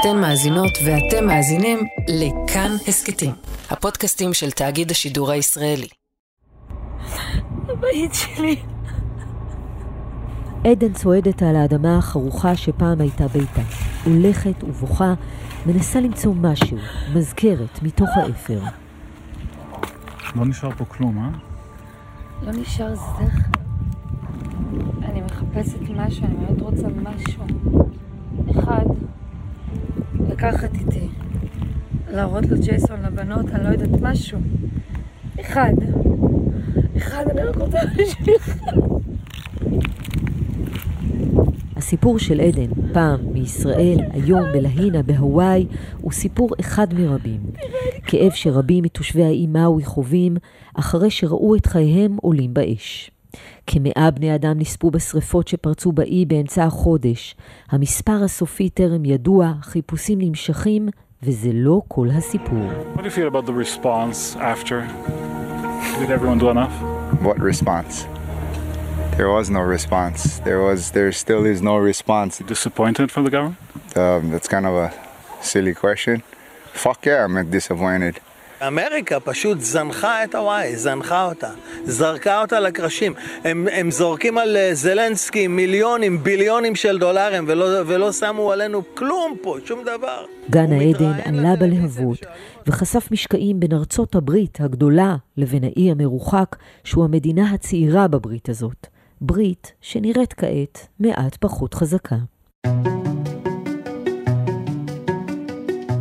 אתן מאזינות ואתם מאזינים לכאן הסכתים, הפודקאסטים של תאגיד השידור הישראלי. הבית שלי. עדן צועדת על האדמה החרוכה שפעם הייתה ביתה. הולכת ובוכה, מנסה למצוא משהו, מזכרת, מתוך האפר. לא נשאר פה כלום, אה? לא נשאר זכר. אני מחפשת משהו, אני מאוד רוצה משהו. אחד, לקחת איתי, להראות לג'ייסון, לבנות, אני לא יודעת, משהו. אחד. אחד, אני רק רוצה בשבילך. הסיפור של עדן, פעם מישראל, היום בלהינה בהוואי, הוא סיפור אחד מרבים. כאב שרבים מתושבי האי מאוי חווים אחרי שראו את חייהם עולים באש. כמאה בני אדם נספו בשרפות שפרצו באי באמצע החודש. המספר הסופי טרם ידוע, חיפושים נמשכים, וזה לא כל הסיפור. What do you feel about the response after? Did everyone do enough? What response? There was no response. There was, there still is no response. Disappointed from the government? Um, that's kind of a silly question. Fuck yeah, I'm disappointed. אמריקה פשוט זנחה את הוואי, זנחה אותה, זרקה אותה לקרשים. הם, הם זורקים על אה, זלנסקי מיליונים, ביליונים של דולרים, ולא, ולא שמו עלינו כלום פה, שום דבר. גן העדן עלה בלהבות וחשף משקעים בין ארצות הברית הגדולה לבין האי המרוחק, שהוא המדינה הצעירה בברית הזאת. ברית שנראית כעת מעט פחות חזקה.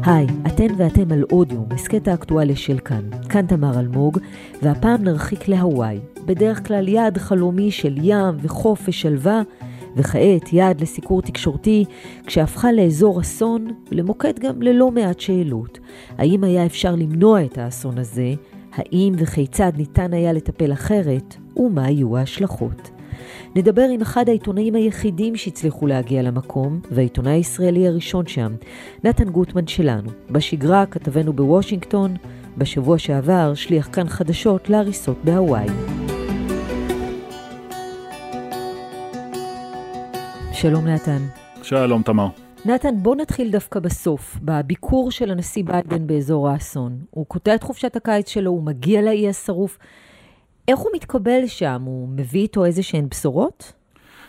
היי, אתן ואתם על אודיו, הסכת האקטואליה של כאן. כאן תמר אלמוג, והפעם נרחיק להוואי. בדרך כלל יעד חלומי של ים וחוף ושלווה, וכעת יעד לסיקור תקשורתי, כשהפכה לאזור אסון, למוקד גם ללא מעט שאלות. האם היה אפשר למנוע את האסון הזה? האם וכיצד ניתן היה לטפל אחרת? ומה היו ההשלכות? נדבר עם אחד העיתונאים היחידים שהצליחו להגיע למקום, והעיתונאי הישראלי הראשון שם, נתן גוטמן שלנו. בשגרה כתבנו בוושינגטון, בשבוע שעבר שליח כאן חדשות להריסות בהוואי. שלום נתן. שלום, תמר. נתן, בוא נתחיל דווקא בסוף, בביקור של הנשיא ביידן באזור האסון. הוא קוטע את חופשת הקיץ שלו, הוא מגיע לאי השרוף. איך הוא מתקבל שם? הוא מביא איתו איזה שהן בשורות?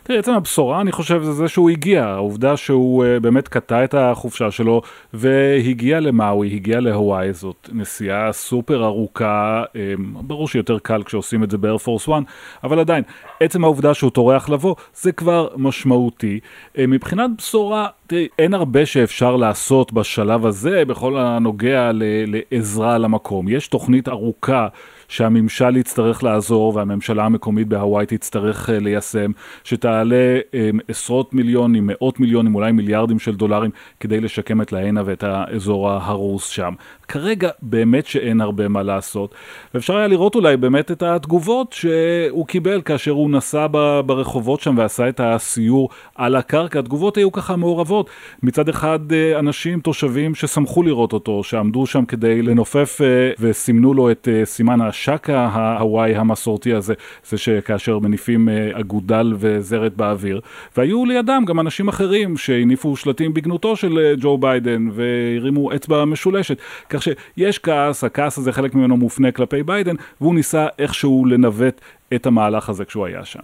תראי, עצם הבשורה, אני חושב, זה זה שהוא הגיע. העובדה שהוא uh, באמת קטע את החופשה שלו והגיע למאוי, הגיע להוואי, זאת נסיעה סופר ארוכה, um, ברור שיותר קל כשעושים את זה באיירפורס 1, אבל עדיין, עצם העובדה שהוא טורח לבוא, זה כבר משמעותי. Uh, מבחינת בשורה, תראי, אין הרבה שאפשר לעשות בשלב הזה בכל הנוגע לעזרה למקום. יש תוכנית ארוכה. שהממשל יצטרך לעזור והממשלה המקומית בהוואי תצטרך אה, ליישם, שתעלה אה, עשרות מיליונים, מאות מיליונים, אולי מיליארדים של דולרים כדי לשקם את להנה ואת האזור ההרוס שם. כרגע באמת שאין הרבה מה לעשות, ואפשר היה לראות אולי באמת את התגובות שהוא קיבל כאשר הוא נסע ברחובות שם ועשה את הסיור על הקרקע. התגובות היו ככה מעורבות. מצד אחד אה, אנשים, תושבים ששמחו לראות אותו, שעמדו שם כדי לנופף אה, וסימנו לו את אה, סימן השקה ההוואי המסורתי הזה, זה שכאשר מניפים אגודל וזרת באוויר. והיו לידם גם אנשים אחרים שהניפו שלטים בגנותו של ג'ו ביידן והרימו אצבע משולשת. שיש כעס, הכעס הזה חלק ממנו מופנה כלפי ביידן, והוא ניסה איכשהו לנווט את המהלך הזה כשהוא היה שם.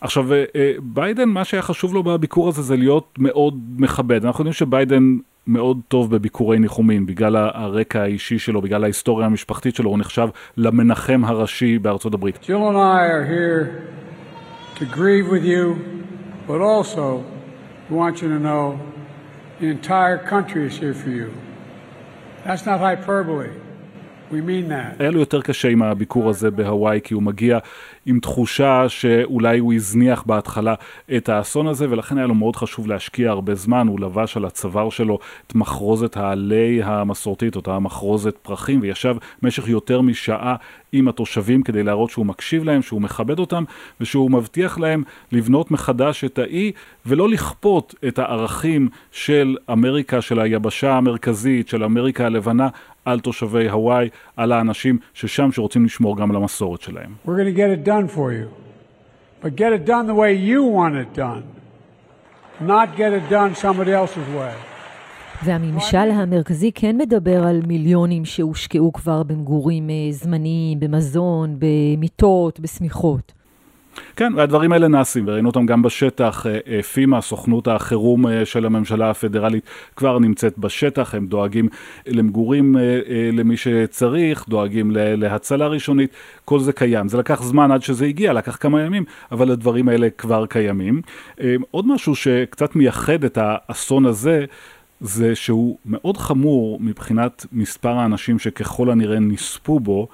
עכשיו, אה, אה, ביידן, מה שהיה חשוב לו בביקור הזה זה להיות מאוד מכבד. אנחנו יודעים שביידן מאוד טוב בביקורי ניחומים, בגלל הרקע האישי שלו, בגלל ההיסטוריה המשפחתית שלו, הוא נחשב למנחם הראשי בארצות הברית. You, but also want you to know the entire country is here for you. That's not hyperbole. היה לו יותר קשה עם הביקור הזה בהוואי, כי הוא מגיע עם תחושה שאולי הוא הזניח בהתחלה את האסון הזה, ולכן היה לו מאוד חשוב להשקיע הרבה זמן. הוא לבש על הצוואר שלו את מחרוזת העלי המסורתית, אותה מחרוזת פרחים, וישב במשך יותר משעה עם התושבים כדי להראות שהוא מקשיב להם, שהוא מכבד אותם, ושהוא מבטיח להם לבנות מחדש את האי, ולא לכפות את הערכים של אמריקה, של היבשה המרכזית, של אמריקה הלבנה, על תושבי הוואי, על האנשים ששם שרוצים לשמור גם על המסורת שלהם. We're going to get it done for you. But get it done the way you want it done. Not get it done somebody else's way. והממשל המרכזי כן מדבר על מיליונים שהושקעו כבר במגורים אה, זמניים, במזון, במיטות, בשמיכות. כן, והדברים האלה נעשים, וראינו אותם גם בשטח. אה, אה, פימה, סוכנות החירום אה, של הממשלה הפדרלית, כבר נמצאת בשטח, הם דואגים למגורים למי שצריך, דואגים להצלה ראשונית, כל זה קיים. זה לקח זמן עד שזה הגיע, לקח כמה ימים, אבל הדברים האלה כבר קיימים. עוד משהו שקצת מייחד את האסון הזה, זה שהוא מאוד חמור מבחינת מספר האנשים שככל הנראה נספו בו.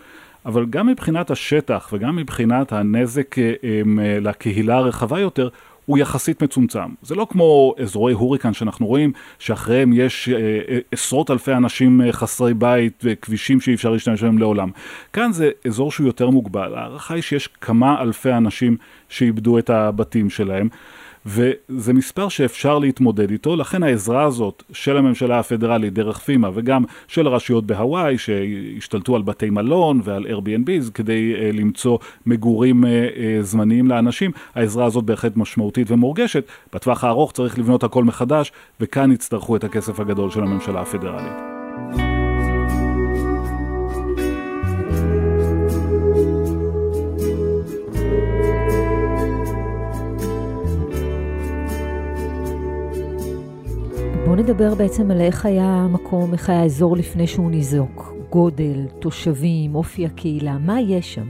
אבל גם מבחינת השטח וגם מבחינת הנזק אה, אה, לקהילה הרחבה יותר, הוא יחסית מצומצם. זה לא כמו אזורי הוריקן שאנחנו רואים, שאחריהם יש אה, עשרות אלפי אנשים חסרי בית וכבישים שאי אפשר להשתמש בהם לעולם. כאן זה אזור שהוא יותר מוגבל. ההערכה היא שיש כמה אלפי אנשים שאיבדו את הבתים שלהם. וזה מספר שאפשר להתמודד איתו, לכן העזרה הזאת של הממשלה הפדרלית דרך פימה וגם של הרשויות בהוואי שהשתלטו על בתי מלון ועל Airbnb's כדי uh, למצוא מגורים uh, uh, זמניים לאנשים, העזרה הזאת בהחלט משמעותית ומורגשת. בטווח הארוך צריך לבנות הכל מחדש, וכאן יצטרכו את הכסף הגדול של הממשלה הפדרלית. נדבר בעצם על איך היה המקום, איך היה האזור לפני שהוא ניזוק. גודל, תושבים, אופי הקהילה, מה יש שם?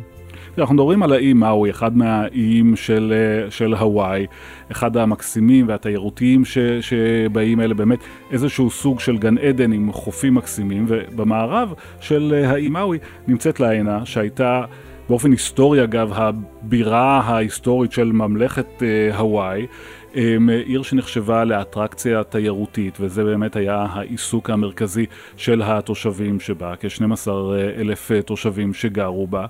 אנחנו מדברים על האי מאוי, אחד מהאיים של, אה, של הוואי, אחד המקסימים והתיירותיים ש, שבאים האלה, באמת איזשהו סוג של גן עדן עם חופים מקסימים, ובמערב של אה, האי מאוי נמצאת לעינה, שהייתה באופן היסטורי אגב הבירה ההיסטורית של ממלכת אה, הוואי. עיר שנחשבה לאטרקציה תיירותית, וזה באמת היה העיסוק המרכזי של התושבים שבה, כ-12 אלף תושבים שגרו בה.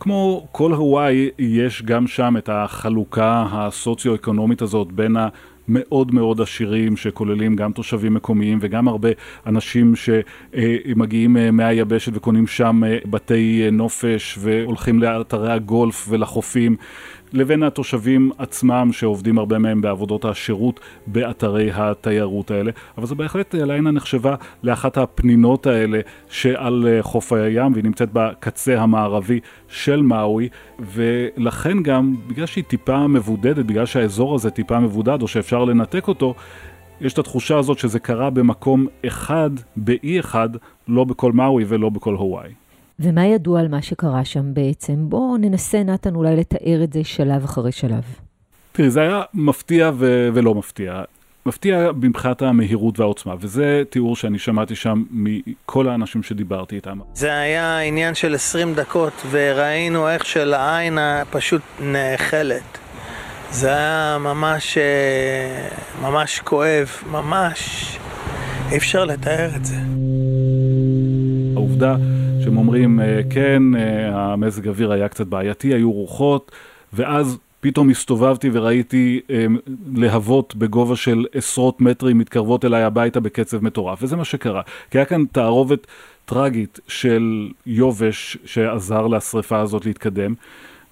כמו כל הוואי, יש גם שם את החלוקה הסוציו-אקונומית הזאת בין ה... מאוד מאוד עשירים שכוללים גם תושבים מקומיים וגם הרבה אנשים שמגיעים אה, מהיבשת וקונים שם אה, בתי נופש והולכים לאתרי הגולף ולחופים לבין התושבים עצמם שעובדים הרבה מהם בעבודות השירות באתרי התיירות האלה. אבל זו בהחלט אליינה נחשבה לאחת הפנינות האלה שעל אה, חוף הים והיא נמצאת בקצה המערבי של מאוי ולכן גם בגלל שהיא טיפה מבודדת, בגלל שהאזור הזה טיפה מבודד או שאפשר לנתק אותו יש את התחושה הזאת שזה קרה במקום אחד, באי אחד, לא בכל מאוי ולא בכל הוואי. ומה ידוע על מה שקרה שם בעצם? בואו ננסה, נתן, אולי לתאר את זה שלב אחרי שלב. תראי, זה היה מפתיע ו- ולא מפתיע. מפתיע מבחינת המהירות והעוצמה, וזה תיאור שאני שמעתי שם מכל האנשים שדיברתי איתם. זה היה עניין של 20 דקות, וראינו איך שלעין פשוט נאכלת. זה היה ממש, אה, ממש כואב, ממש, אי אפשר לתאר את זה. העובדה שהם אומרים, אה, כן, אה, המזג אוויר היה קצת בעייתי, היו רוחות, ואז פתאום הסתובבתי וראיתי אה, להבות בגובה של עשרות מטרים מתקרבות אליי הביתה בקצב מטורף, וזה מה שקרה. כי היה כאן תערובת טרגית של יובש שעזר לשריפה הזאת להתקדם.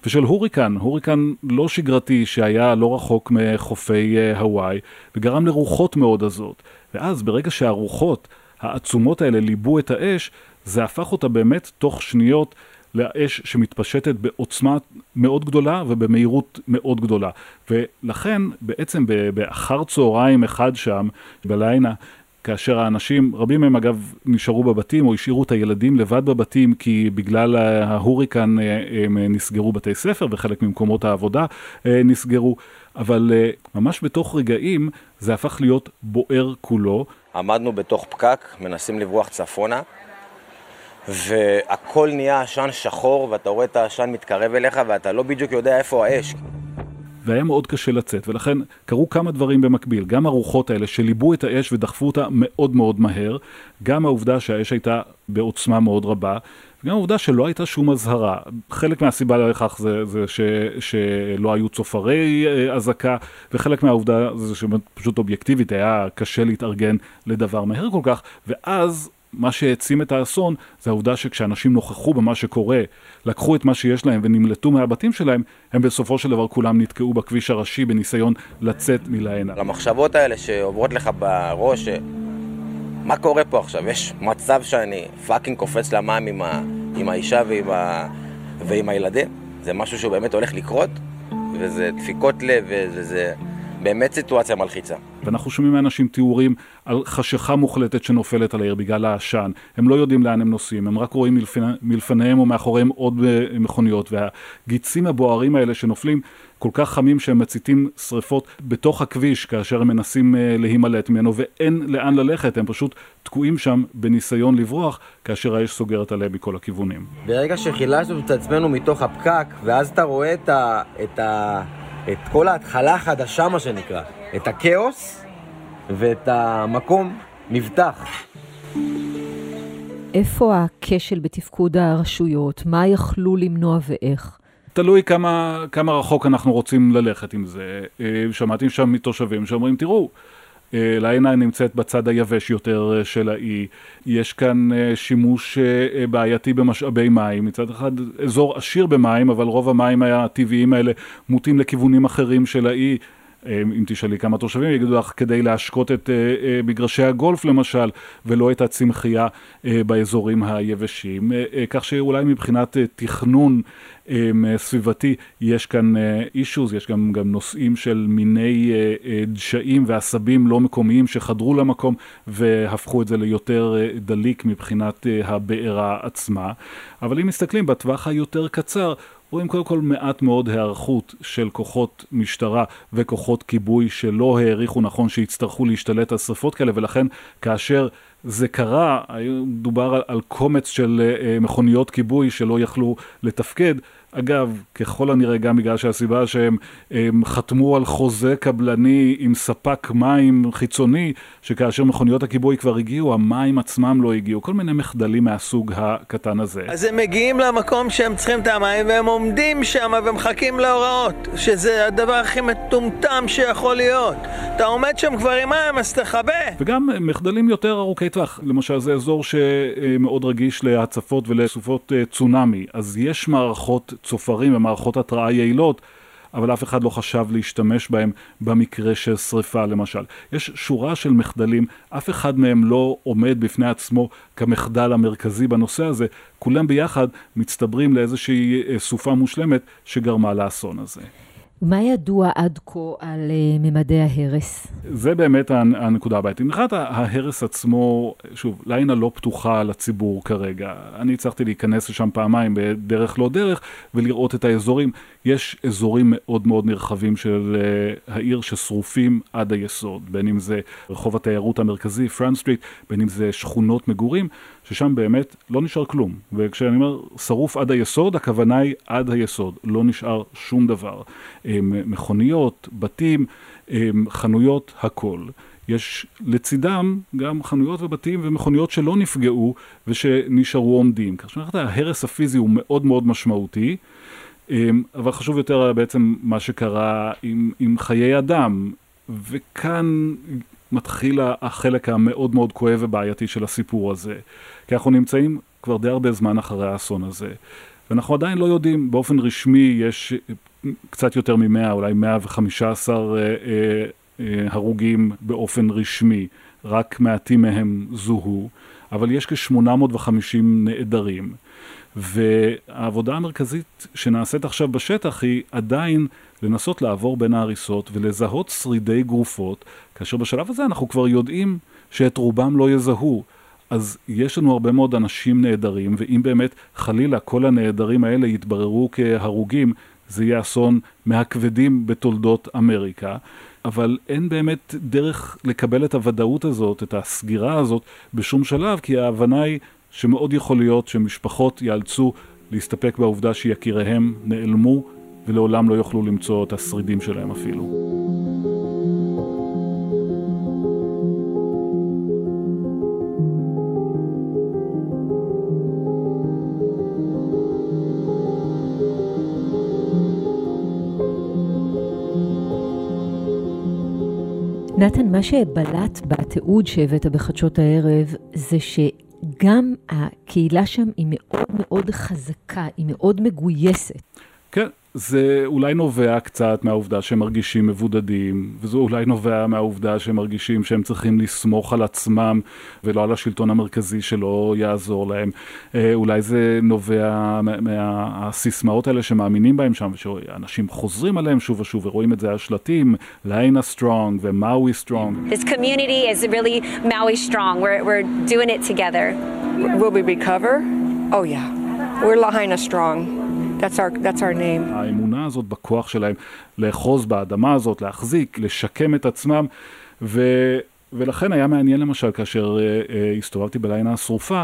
ושל הוריקן, הוריקן לא שגרתי שהיה לא רחוק מחופי הוואי וגרם לרוחות מאוד עזות. ואז ברגע שהרוחות העצומות האלה ליבו את האש, זה הפך אותה באמת תוך שניות לאש שמתפשטת בעוצמה מאוד גדולה ובמהירות מאוד גדולה. ולכן בעצם באחר צהריים אחד שם, בליינה, כאשר האנשים, רבים מהם אגב נשארו בבתים או השאירו את הילדים לבד בבתים כי בגלל ההוריקן אה, הם נסגרו בתי ספר וחלק ממקומות העבודה אה, נסגרו, אבל אה, ממש בתוך רגעים זה הפך להיות בוער כולו. עמדנו בתוך פקק, מנסים לברוח צפונה. והכל נהיה עשן שחור, ואתה רואה את העשן מתקרב אליך, ואתה לא בדיוק יודע איפה האש. והיה מאוד קשה לצאת, ולכן קרו כמה דברים במקביל. גם הרוחות האלה שליבו את האש ודחפו אותה מאוד מאוד מהר, גם העובדה שהאש הייתה בעוצמה מאוד רבה, וגם העובדה שלא הייתה שום אזהרה. חלק מהסיבה לכך זה, זה ש, שלא היו צופרי אה, אזעקה, וחלק מהעובדה זה שפשוט אובייקטיבית היה קשה להתארגן לדבר מהר כל כך, ואז מה שהעצים את האסון זה העובדה שכשאנשים נוכחו במה שקורה, לקחו את מה שיש להם ונמלטו מהבתים שלהם, הם בסופו של דבר כולם נתקעו בכביש הראשי בניסיון לצאת מלהיינה. המחשבות האלה שעוברות לך בראש, מה קורה פה עכשיו? יש מצב שאני fucking קופץ למים עם, ה, עם האישה ועם, ה, ועם הילדים? זה משהו שהוא באמת הולך לקרות, וזה דפיקות לב, וזה באמת סיטואציה מלחיצה. ואנחנו שומעים מאנשים תיאורים על חשיכה מוחלטת שנופלת על העיר בגלל העשן. הם לא יודעים לאן הם נוסעים, הם רק רואים מלפני, מלפניהם או מאחוריהם עוד אה, מכוניות, והגיצים הבוערים האלה שנופלים כל כך חמים שהם מציתים שריפות בתוך הכביש כאשר הם מנסים אה, להימלט ממנו ואין לאן ללכת, הם פשוט תקועים שם בניסיון לברוח כאשר האש סוגרת עליהם מכל הכיוונים. ברגע שחילשנו את עצמנו מתוך הפקק ואז אתה רואה את, ה, את, ה, את כל ההתחלה החדשה מה שנקרא, את הכאוס ואת המקום נבטח. איפה הכשל בתפקוד הרשויות? מה יכלו למנוע ואיך? תלוי כמה, כמה רחוק אנחנו רוצים ללכת עם זה. אה, שמעתי שם מתושבים שאומרים, תראו, אה, לעינה נמצאת בצד היבש יותר אה, של האי, יש כאן שימוש בעייתי במשאבי מים, מצד אחד אזור עשיר במים, אבל רוב המים הטבעיים האלה מוטים לכיוונים אחרים של האי. אם תשאלי כמה תושבים, יגידו לך כדי להשקות את מגרשי הגולף למשל, ולא את הצמחייה באזורים היבשים, כך שאולי מבחינת תכנון סביבתי, יש כאן אישוז, יש גם, גם נושאים של מיני דשאים ועשבים לא מקומיים שחדרו למקום והפכו את זה ליותר דליק מבחינת הבעירה עצמה. אבל אם מסתכלים בטווח היותר קצר, רואים קודם כל מעט מאוד היערכות של כוחות משטרה וכוחות כיבוי שלא העריכו נכון שיצטרכו להשתלט על שרפות כאלה ולכן כאשר זה קרה, דובר על, קומץ של מכוניות כיבוי שלא יכלו לתפקד. אגב, ככל הנראה גם בגלל שהסיבה שהם הם חתמו על חוזה קבלני עם ספק מים חיצוני, שכאשר מכוניות הכיבוי כבר הגיעו, המים עצמם לא הגיעו, כל מיני מחדלים מהסוג הקטן הזה. אז הם מגיעים למקום שהם צריכים את המים והם עומדים שם ומחכים להוראות, שזה הדבר הכי מטומטם שיכול להיות. אתה עומד שם כבר עם מים, אז תכבה. וגם מחדלים יותר ארוכי טווח, למשל זה אזור שמאוד רגיש להצפות ולסופות אה, צונאמי, אז יש מערכות צופרים ומערכות התראה יעילות, אבל אף אחד לא חשב להשתמש בהם במקרה של שריפה למשל. יש שורה של מחדלים, אף אחד מהם לא עומד בפני עצמו כמחדל המרכזי בנושא הזה, כולם ביחד מצטברים לאיזושהי אה, סופה מושלמת שגרמה לאסון הזה. מה ידוע עד כה על אה, ממדי ההרס? זה באמת הנקודה הבעייתית. מבחינת ההרס עצמו, שוב, להיינה לא פתוחה לציבור כרגע. אני הצלחתי להיכנס לשם פעמיים בדרך לא דרך ולראות את האזורים. יש אזורים מאוד מאוד נרחבים של אה, העיר ששרופים עד היסוד, בין אם זה רחוב התיירות המרכזי, Front Street, בין אם זה שכונות מגורים. ששם באמת לא נשאר כלום. וכשאני אומר שרוף עד היסוד, הכוונה היא עד היסוד, לא נשאר שום דבר. מכוניות, בתים, חנויות, הכל. יש לצידם גם חנויות ובתים ומכוניות שלא נפגעו ושנשארו עומדים. כך שאומרת, ההרס הפיזי הוא מאוד מאוד משמעותי, אבל חשוב יותר בעצם מה שקרה עם, עם חיי אדם. וכאן מתחיל החלק המאוד מאוד כואב ובעייתי של הסיפור הזה. כי אנחנו נמצאים כבר די הרבה זמן אחרי האסון הזה. ואנחנו עדיין לא יודעים, באופן רשמי יש קצת יותר מ-100, אולי 115 אה, אה, אה, הרוגים באופן רשמי, רק מעטים מהם זוהו, אבל יש כ-850 נעדרים. והעבודה המרכזית שנעשית עכשיו בשטח היא עדיין לנסות לעבור בין ההריסות ולזהות שרידי גרופות, כאשר בשלב הזה אנחנו כבר יודעים שאת רובם לא יזהו. אז יש לנו הרבה מאוד אנשים נעדרים, ואם באמת חלילה כל הנעדרים האלה יתבררו כהרוגים, זה יהיה אסון מהכבדים בתולדות אמריקה. אבל אין באמת דרך לקבל את הוודאות הזאת, את הסגירה הזאת, בשום שלב, כי ההבנה היא שמאוד יכול להיות שמשפחות ייאלצו להסתפק בעובדה שיקיריהם נעלמו ולעולם לא יוכלו למצוא את השרידים שלהם אפילו. נתן, מה שבלט בתיעוד שהבאת בחדשות הערב זה שגם הקהילה שם היא מאוד מאוד חזקה, היא מאוד מגויסת. כן, זה אולי נובע קצת מהעובדה שהם מרגישים מבודדים, וזה אולי נובע מהעובדה שהם מרגישים שהם צריכים לסמוך על עצמם ולא על השלטון המרכזי שלא יעזור להם. אה, אולי זה נובע מהסיסמאות האלה שמאמינים בהם שם, שאנשים חוזרים עליהם שוב ושוב ורואים את זה על שלטים, Lahaina strong ו Maui strong. This community is really Maui strong. We're, we're doing it together. Will we recover? Oh yeah. We're Lahaina strong. That's our, that's our name. האמונה הזאת בכוח שלהם לאחוז באדמה הזאת, להחזיק, לשקם את עצמם, ו... ולכן היה מעניין למשל כאשר אה, אה, הסתובבתי בלהיינה השרופה,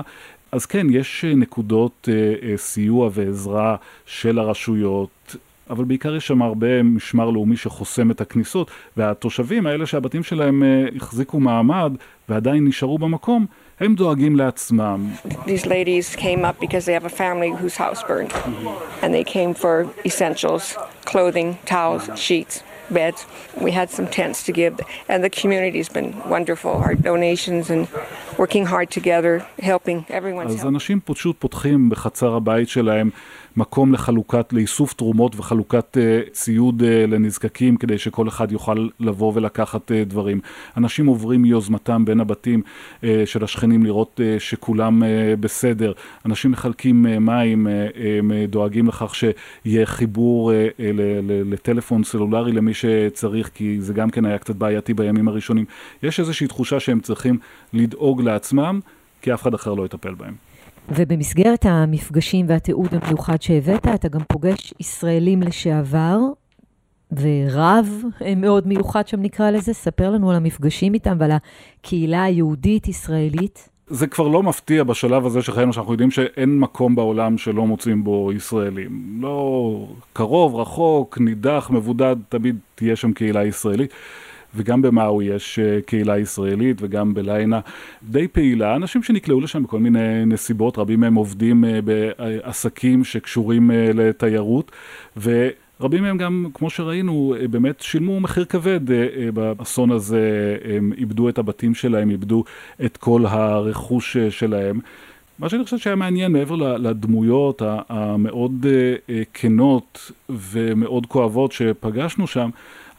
אז כן, יש נקודות אה, אה, סיוע ועזרה של הרשויות, אבל בעיקר יש שם הרבה משמר לאומי שחוסם את הכניסות, והתושבים האלה שהבתים שלהם uh, החזיקו מעמד ועדיין נשארו במקום, הם דואגים לעצמם. These ladies came up because they have a family whose house burned, and they came for essentials, clothing, towels, sheets. beds. We had some tents to give, and the community's been wonderful. Our donations and working hard together, helping everyone. אז אנשים פשוט פותחים בחצר הבית שלהם מקום לחלוקת, לאיסוף תרומות וחלוקת uh, ציוד uh, לנזקקים כדי שכל אחד יוכל לבוא ולקחת uh, דברים. אנשים עוברים מיוזמתם בין הבתים של השכנים לראות שכולם בסדר. אנשים מחלקים מים, דואגים לכך שיהיה חיבור לטלפון סלולרי למי שצריך, כי זה גם כן היה קצת בעייתי בימים הראשונים. יש איזושהי תחושה שהם צריכים לדאוג לעצמם, כי אף אחד אחר לא יטפל בהם. ובמסגרת המפגשים והתיעוד המיוחד שהבאת, אתה גם פוגש ישראלים לשעבר, ורב מאוד מיוחד שם נקרא לזה. ספר לנו על המפגשים איתם ועל הקהילה היהודית-ישראלית. זה כבר לא מפתיע בשלב הזה שחיינו, שאנחנו יודעים שאין מקום בעולם שלא מוצאים בו ישראלים. לא קרוב, רחוק, נידח, מבודד, תמיד תהיה שם קהילה ישראלית. וגם במאו יש אה, קהילה ישראלית וגם בליינה די פעילה, אנשים שנקלעו לשם בכל מיני נסיבות, רבים מהם עובדים אה, בעסקים שקשורים אה, לתיירות ו... רבים מהם גם, כמו שראינו, באמת שילמו מחיר כבד באסון הזה, הם איבדו את הבתים שלהם, איבדו את כל הרכוש שלהם. מה שאני חושב שהיה מעניין מעבר לדמויות המאוד כנות ומאוד כואבות שפגשנו שם,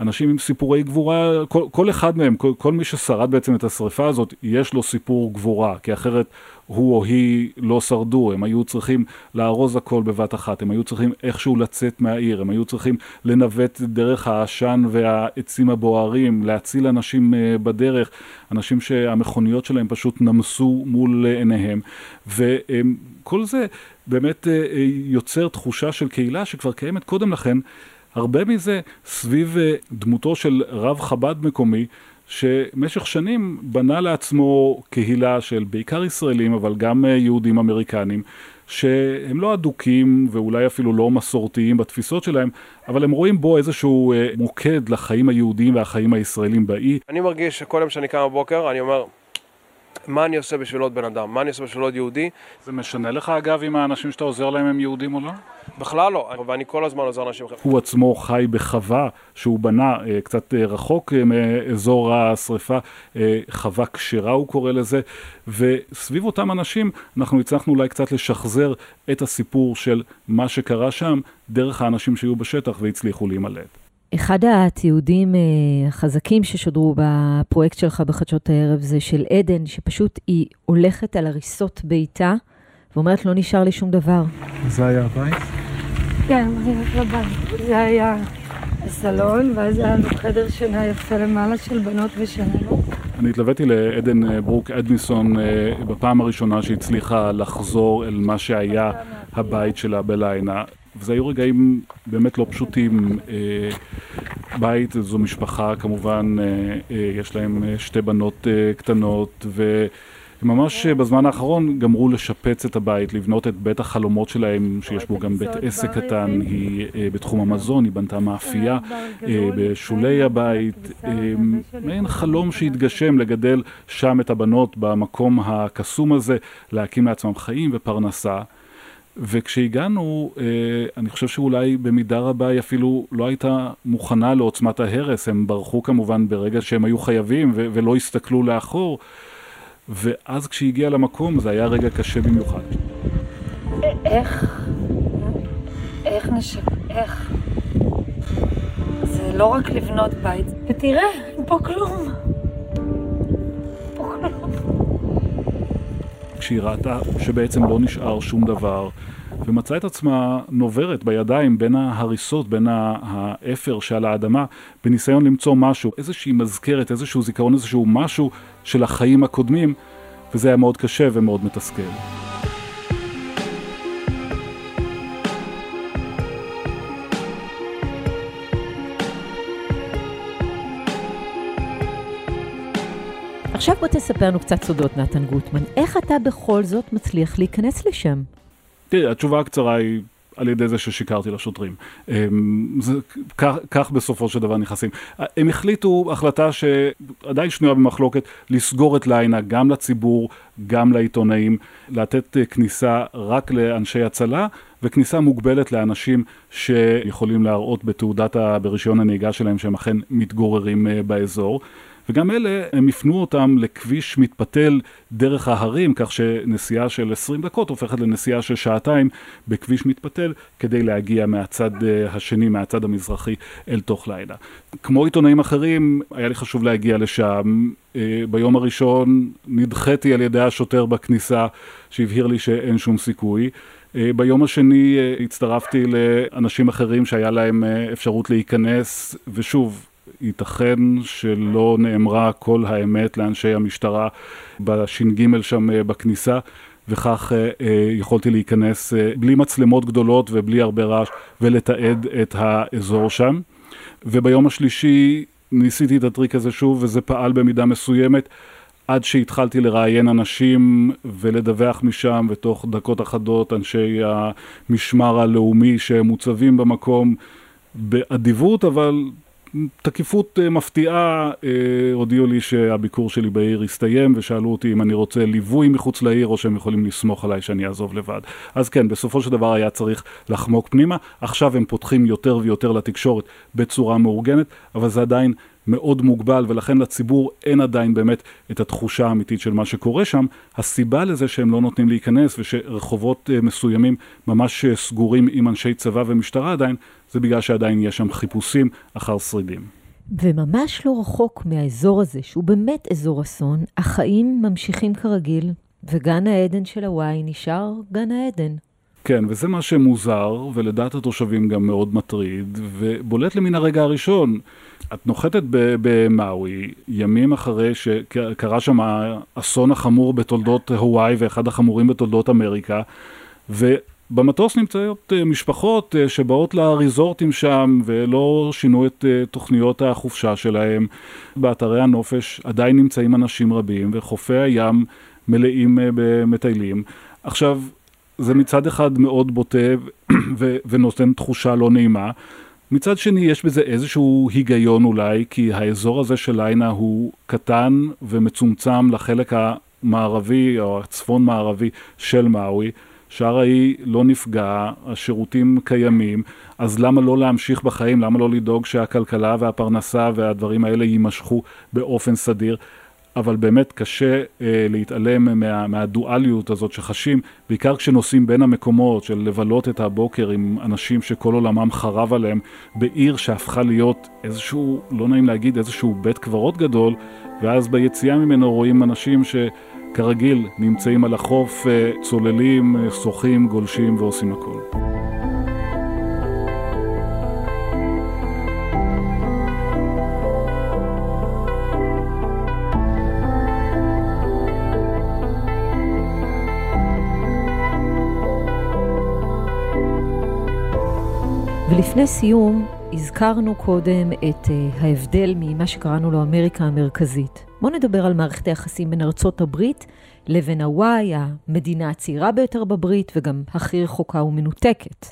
אנשים עם סיפורי גבורה, כל, כל אחד מהם, כל, כל מי ששרד בעצם את השריפה הזאת, יש לו סיפור גבורה, כי אחרת הוא או היא לא שרדו, הם היו צריכים לארוז הכל בבת אחת, הם היו צריכים איכשהו לצאת מהעיר, הם היו צריכים לנווט דרך העשן והעצים הבוערים, להציל אנשים אה, בדרך, אנשים שהמכוניות שלהם פשוט נמסו מול עיניהם, וכל זה באמת אה, יוצר תחושה של קהילה שכבר קיימת קודם לכן. הרבה מזה סביב אה, דמותו של רב חב"ד מקומי, שמשך שנים בנה לעצמו קהילה של בעיקר ישראלים, אבל גם אה, יהודים אמריקנים, שהם לא אדוקים ואולי אפילו לא מסורתיים בתפיסות שלהם, אבל הם רואים בו איזשהו אה, מוקד לחיים היהודיים והחיים הישראלים באי. אני מרגיש שכל יום שאני קם בבוקר, אני אומר, מה אני עושה בשביל עוד בן אדם? מה אני עושה בשביל עוד יהודי? זה משנה לך אגב אם האנשים שאתה עוזר להם הם יהודים או לא? בכלל לא, ואני כל הזמן עוזר לאנשים אחרים. הוא עצמו חי בחווה שהוא בנה אה, קצת אה, רחוק אה, מאזור השריפה, חווה כשרה הוא קורא לזה, וסביב אותם אנשים אנחנו הצלחנו אולי קצת לשחזר את הסיפור של מה שקרה שם דרך האנשים שהיו בשטח והצליחו להימלט. אחד התיעודים החזקים ששודרו בפרויקט שלך בחדשות הערב זה של עדן, שפשוט היא הולכת על הריסות ביתה ואומרת לא נשאר לי שום דבר. זה היה הבית? כן, זה היה הסלון, ואז היה לנו חדר שינה יפה למעלה של בנות ושלנו. אני התלוויתי לעדן ברוק אדמיסון בפעם הראשונה שהצליחה לחזור אל מה שהיה הבית שלה בליינה. וזה היו רגעים באמת לא פשוטים. בית זו משפחה כמובן, יש להם שתי בנות קטנות ו... ממש אה, בזמן האחרון גמרו לשפץ את הבית, לבנות את בית החלומות שלהם, שיש בו גם בית עסק קטן, היא אה, בתחום המזון, היא בנתה מאפייה אה, בשולי הבית, מעין חלום שהתגשם לגדל שם את הבנות במקום הקסום הזה, להקים לעצמם חיים ופרנסה. וכשהגענו, אני חושב שאולי במידה רבה היא אפילו לא הייתה מוכנה לעוצמת ההרס, הם ברחו כמובן ברגע שהם היו חייבים ולא הסתכלו לאחור. ואז כשהיא הגיעה למקום זה היה רגע קשה במיוחד. איך, איך נשק, איך, לא רק לבנות בית. ותראה, אין פה כלום. כשהיא ראתה שבעצם לא נשאר שום דבר, ומצאה את עצמה נוברת בידיים בין ההריסות, בין האפר שעל האדמה, בניסיון למצוא משהו, איזושהי מזכרת, איזשהו זיכרון, איזשהו משהו של החיים הקודמים, וזה היה מאוד קשה ומאוד מתסכל. עכשיו בוא תספר לנו קצת סודות, נתן גוטמן. איך אתה בכל זאת מצליח להיכנס לשם? תראי, התשובה הקצרה היא על ידי זה ששיקרתי לשוטרים. אמ, זה, כך, כך בסופו של דבר נכנסים. הם החליטו החלטה שעדיין שנויה במחלוקת, לסגור את ליינה גם לציבור, גם לעיתונאים, לתת כניסה רק לאנשי הצלה. וכניסה מוגבלת לאנשים שיכולים להראות בתעודת. ברישיון הנהיגה שלהם שהם אכן מתגוררים אה, באזור. וגם אלה, הם הפנו אותם לכביש מתפתל דרך ההרים, כך שנסיעה של 20 דקות הופכת לנסיעה של שעתיים בכביש מתפתל, כדי להגיע מהצד אה, השני, מהצד המזרחי, אל תוך לילה. כמו עיתונאים אחרים, היה לי חשוב להגיע לשם. אה, ביום הראשון נדחיתי על ידי השוטר בכניסה, שהבהיר לי שאין שום סיכוי. אה, ביום השני הצטרפתי לאנשים אחרים שהיה להם אפשרות להיכנס, ושוב, ייתכן שלא נאמרה כל האמת לאנשי המשטרה בש"ג שם אה, בכניסה. וכך אה, אה, יכולתי להיכנס אה, בלי מצלמות גדולות ובלי הרבה רעש ולתעד את האזור שם. וביום השלישי ניסיתי את הטריק הזה שוב וזה פעל במידה מסוימת עד שהתחלתי לראיין אנשים ולדווח משם ותוך דקות אחדות אנשי המשמר הלאומי שמוצבים במקום באדיבות אבל תקיפות אה, מפתיעה, אה, הודיעו לי שהביקור שלי בעיר הסתיים ושאלו אותי אם אני רוצה ליווי מחוץ לעיר או שהם יכולים לסמוך עליי שאני אעזוב לבד. אז כן, בסופו של דבר היה צריך לחמוק פנימה, עכשיו הם פותחים יותר ויותר לתקשורת בצורה מאורגנת, אבל זה עדיין מאוד מוגבל ולכן לציבור אין עדיין באמת את התחושה האמיתית של מה שקורה שם. הסיבה לזה שהם לא נותנים להיכנס ושרחובות אה, מסוימים ממש סגורים עם אנשי צבא ומשטרה עדיין, זה בגלל שעדיין יש שם חיפושים אחר שרידים. וממש לא רחוק מהאזור הזה, שהוא באמת אזור אסון, החיים ממשיכים כרגיל, וגן העדן של הוואי נשאר גן העדן. כן, וזה מה שמוזר, ולדעת התושבים גם מאוד מטריד, ובולט למן הרגע הראשון. את נוחתת במאווי, ימים אחרי שקרה שם האסון החמור בתולדות הוואי ואחד החמורים בתולדות אמריקה, ו... במטוס נמצאות אה, משפחות אה, שבאות לריזורטים שם ולא שינו את אה, תוכניות החופשה שלהם. באתרי הנופש עדיין נמצאים אנשים רבים וחופי הים מלאים במטיילים. עכשיו, זה מצד אחד מאוד בוטה ונותן תחושה לא נעימה. מצד שני יש בזה איזשהו היגיון אולי, כי האזור הזה של ליינה הוא קטן ומצומצם לחלק המערבי או הצפון מערבי של מאווי. שער האי לא נפגע, השירותים קיימים, אז למה לא להמשיך בחיים? למה לא לדאוג שהכלכלה והפרנסה והדברים האלה יימשכו באופן סדיר? אבל באמת קשה אה, להתעלם מה, מהדואליות הזאת שחשים, בעיקר כשנוסעים בין המקומות של לבלות את הבוקר עם אנשים שכל עולמם חרב עליהם, בעיר שהפכה להיות איזשהו, לא נעים להגיד, איזשהו בית קברות גדול, ואז ביציאה ממנו רואים אנשים ש... כרגיל, נמצאים על החוף, אה, צוללים, אה, שוחים, גולשים ועושים הכל. ולפני סיום, הזכרנו קודם את uh, ההבדל ממה שקראנו לו אמריקה המרכזית. בואו נדבר על מערכת היחסים בין ארצות הברית לבין הוואי, המדינה הצעירה ביותר בברית וגם הכי רחוקה ומנותקת.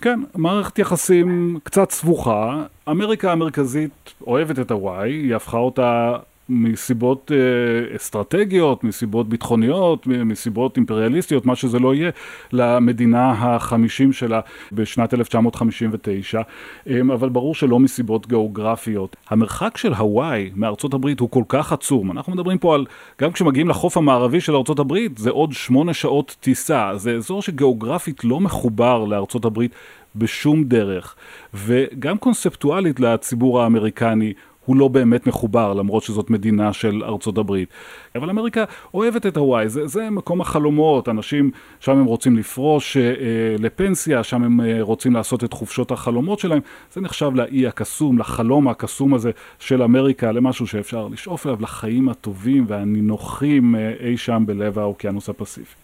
כן, מערכת יחסים קצת סבוכה. אמריקה המרכזית אוהבת את הוואי, היא הפכה אותה מסיבות אה, אסטרטגיות, מסיבות ביטחוניות, מסיבות אימפריאליסטיות, מה שזה לא יהיה, למדינה החמישים שלה בשנת 1959, אמ, אבל ברור שלא מסיבות גיאוגרפיות. המרחק של הוואי מארצות הברית הוא כל כך עצום, אנחנו מדברים פה על, גם כשמגיעים לחוף המערבי של ארצות הברית, זה עוד שמונה שעות טיסה, זה אזור שגיאוגרפית לא מחובר לארצות הברית בשום דרך, וגם קונספטואלית לציבור האמריקני הוא לא באמת מחובר, למרות שזאת מדינה של ארצות הברית. אבל אמריקה אוהבת את הוואי, זה, זה מקום החלומות, אנשים שם הם רוצים לפרוש אה, לפנסיה, שם הם אה, רוצים לעשות את חופשות החלומות שלהם, זה נחשב לאי הקסום, לחלום הקסום הזה של אמריקה, למשהו שאפשר לשאוף אליו, לחיים הטובים והנינוחים אה, אי שם בלב האוקיינוס הפסיפי.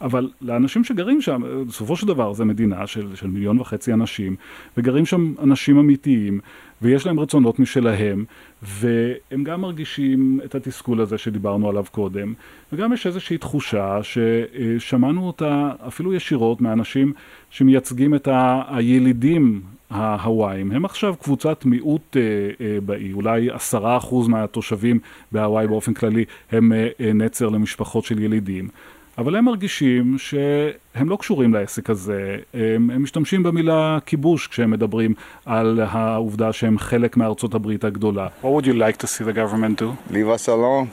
אבל לאנשים שגרים שם, אה, בסופו של דבר זו מדינה של, של מיליון וחצי אנשים, וגרים שם אנשים אמיתיים. ויש להם רצונות משלהם, והם גם מרגישים את התסכול הזה שדיברנו עליו קודם, וגם יש איזושהי תחושה ששמענו אותה אפילו ישירות מאנשים שמייצגים את הילידים ההוואיים. הם עכשיו קבוצת מיעוט אה, אה, באי, אולי עשרה אחוז מהתושבים בהוואי באופן כללי הם אה, נצר למשפחות של ילידים. אבל הם מרגישים שהם לא קשורים לעסק הזה, הם, הם משתמשים במילה כיבוש כשהם מדברים על העובדה שהם חלק מארצות הברית הגדולה. What would you like to see the government do? Leave us alone.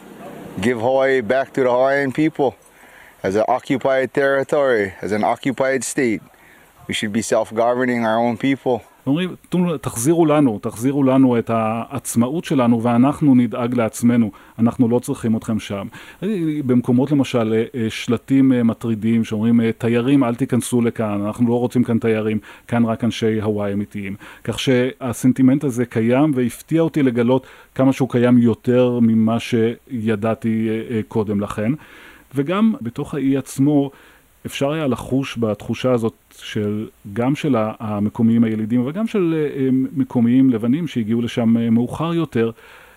Give Hawaii back to the Hawaiian people as an occupied territory, as an occupied state. We should be self-governing our own people. אומרים, תחזירו לנו, תחזירו לנו את העצמאות שלנו ואנחנו נדאג לעצמנו, אנחנו לא צריכים אתכם שם. במקומות למשל אה, אה, שלטים אה, מטרידים שאומרים תיירים אל תיכנסו לכאן, אנחנו לא רוצים כאן תיירים, כאן רק אנשי הוואי אמיתיים. כך שהסנטימנט הזה קיים והפתיע אותי לגלות כמה שהוא קיים יותר ממה שידעתי קודם לכן. וגם בתוך האי עצמו אפשר היה לחוש בתחושה הזאת של, גם של המקומיים הילידים, אבל גם של אה, מקומיים לבנים שהגיעו לשם אה, מאוחר יותר,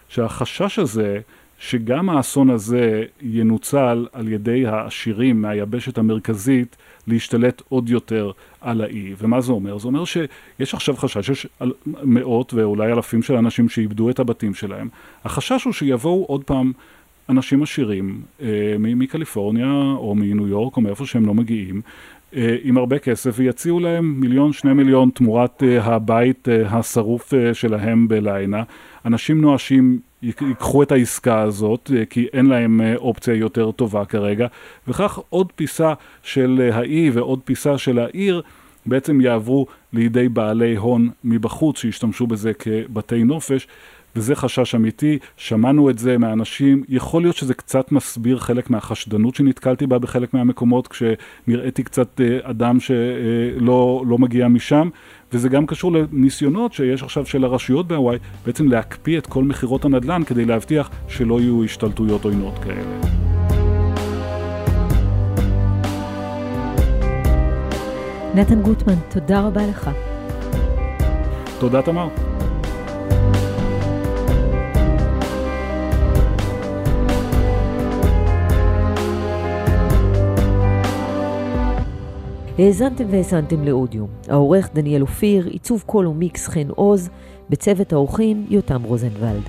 שהחשש הזה שגם האסון הזה ינוצל על ידי העשירים מהיבשת המרכזית להשתלט עוד יותר על האי. ומה זה אומר? זה אומר שיש עכשיו חשש, יש מאות ואולי אלפים של אנשים שאיבדו את הבתים שלהם. החשש הוא שיבואו עוד פעם אנשים עשירים אה, מקליפורניה או מניו יורק או מאיפה שהם לא מגיעים אה, עם הרבה כסף ויציעו להם מיליון שני מיליון תמורת אה, הבית השרוף שלהם בליינה. אנשים נואשים ייקחו את העסקה הזאת כי אין להם אופציה יותר טובה כרגע וכך עוד פיסה של האי ועוד פיסה של העיר בעצם יעברו לידי בעלי הון מבחוץ שישתמשו בזה כבתי נופש וזה חשש אמיתי, שמענו את זה מאנשים, יכול להיות שזה קצת מסביר חלק מהחשדנות שנתקלתי בה בחלק מהמקומות כשנראיתי קצת אה, אדם שלא לא מגיע משם וזה גם קשור לניסיונות שיש עכשיו של הרשויות בהוואי בעצם להקפיא את כל מכירות הנדל"ן כדי להבטיח שלא יהיו השתלטויות עוינות כאלה. נתן גוטמן, תודה רבה לך. תודה תמר. האזנתם והאזנתם לאודיו. העורך דניאל אופיר, עיצוב קול ומיקס חן עוז, בצוות האורחים יותם רוזנבלד.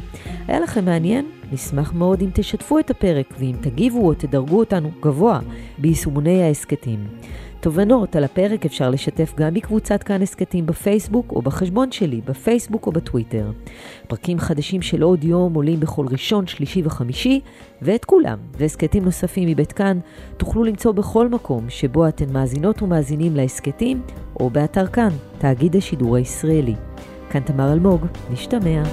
היה לכם מעניין? נשמח מאוד אם תשתפו את הפרק ואם תגיבו או תדרגו אותנו גבוה ביישומוני ההסכתים. תובנות על הפרק אפשר לשתף גם בקבוצת כאן הסכתים בפייסבוק או בחשבון שלי בפייסבוק או בטוויטר. פרקים חדשים של עוד יום עולים בכל ראשון, שלישי וחמישי, ואת כולם, והסכתים נוספים מבית כאן, תוכלו למצוא בכל מקום שבו אתן מאזינות ומאזינים להסכתים, או באתר כאן, תאגיד השידור הישראלי. כאן תמר אלמוג, נשתמע.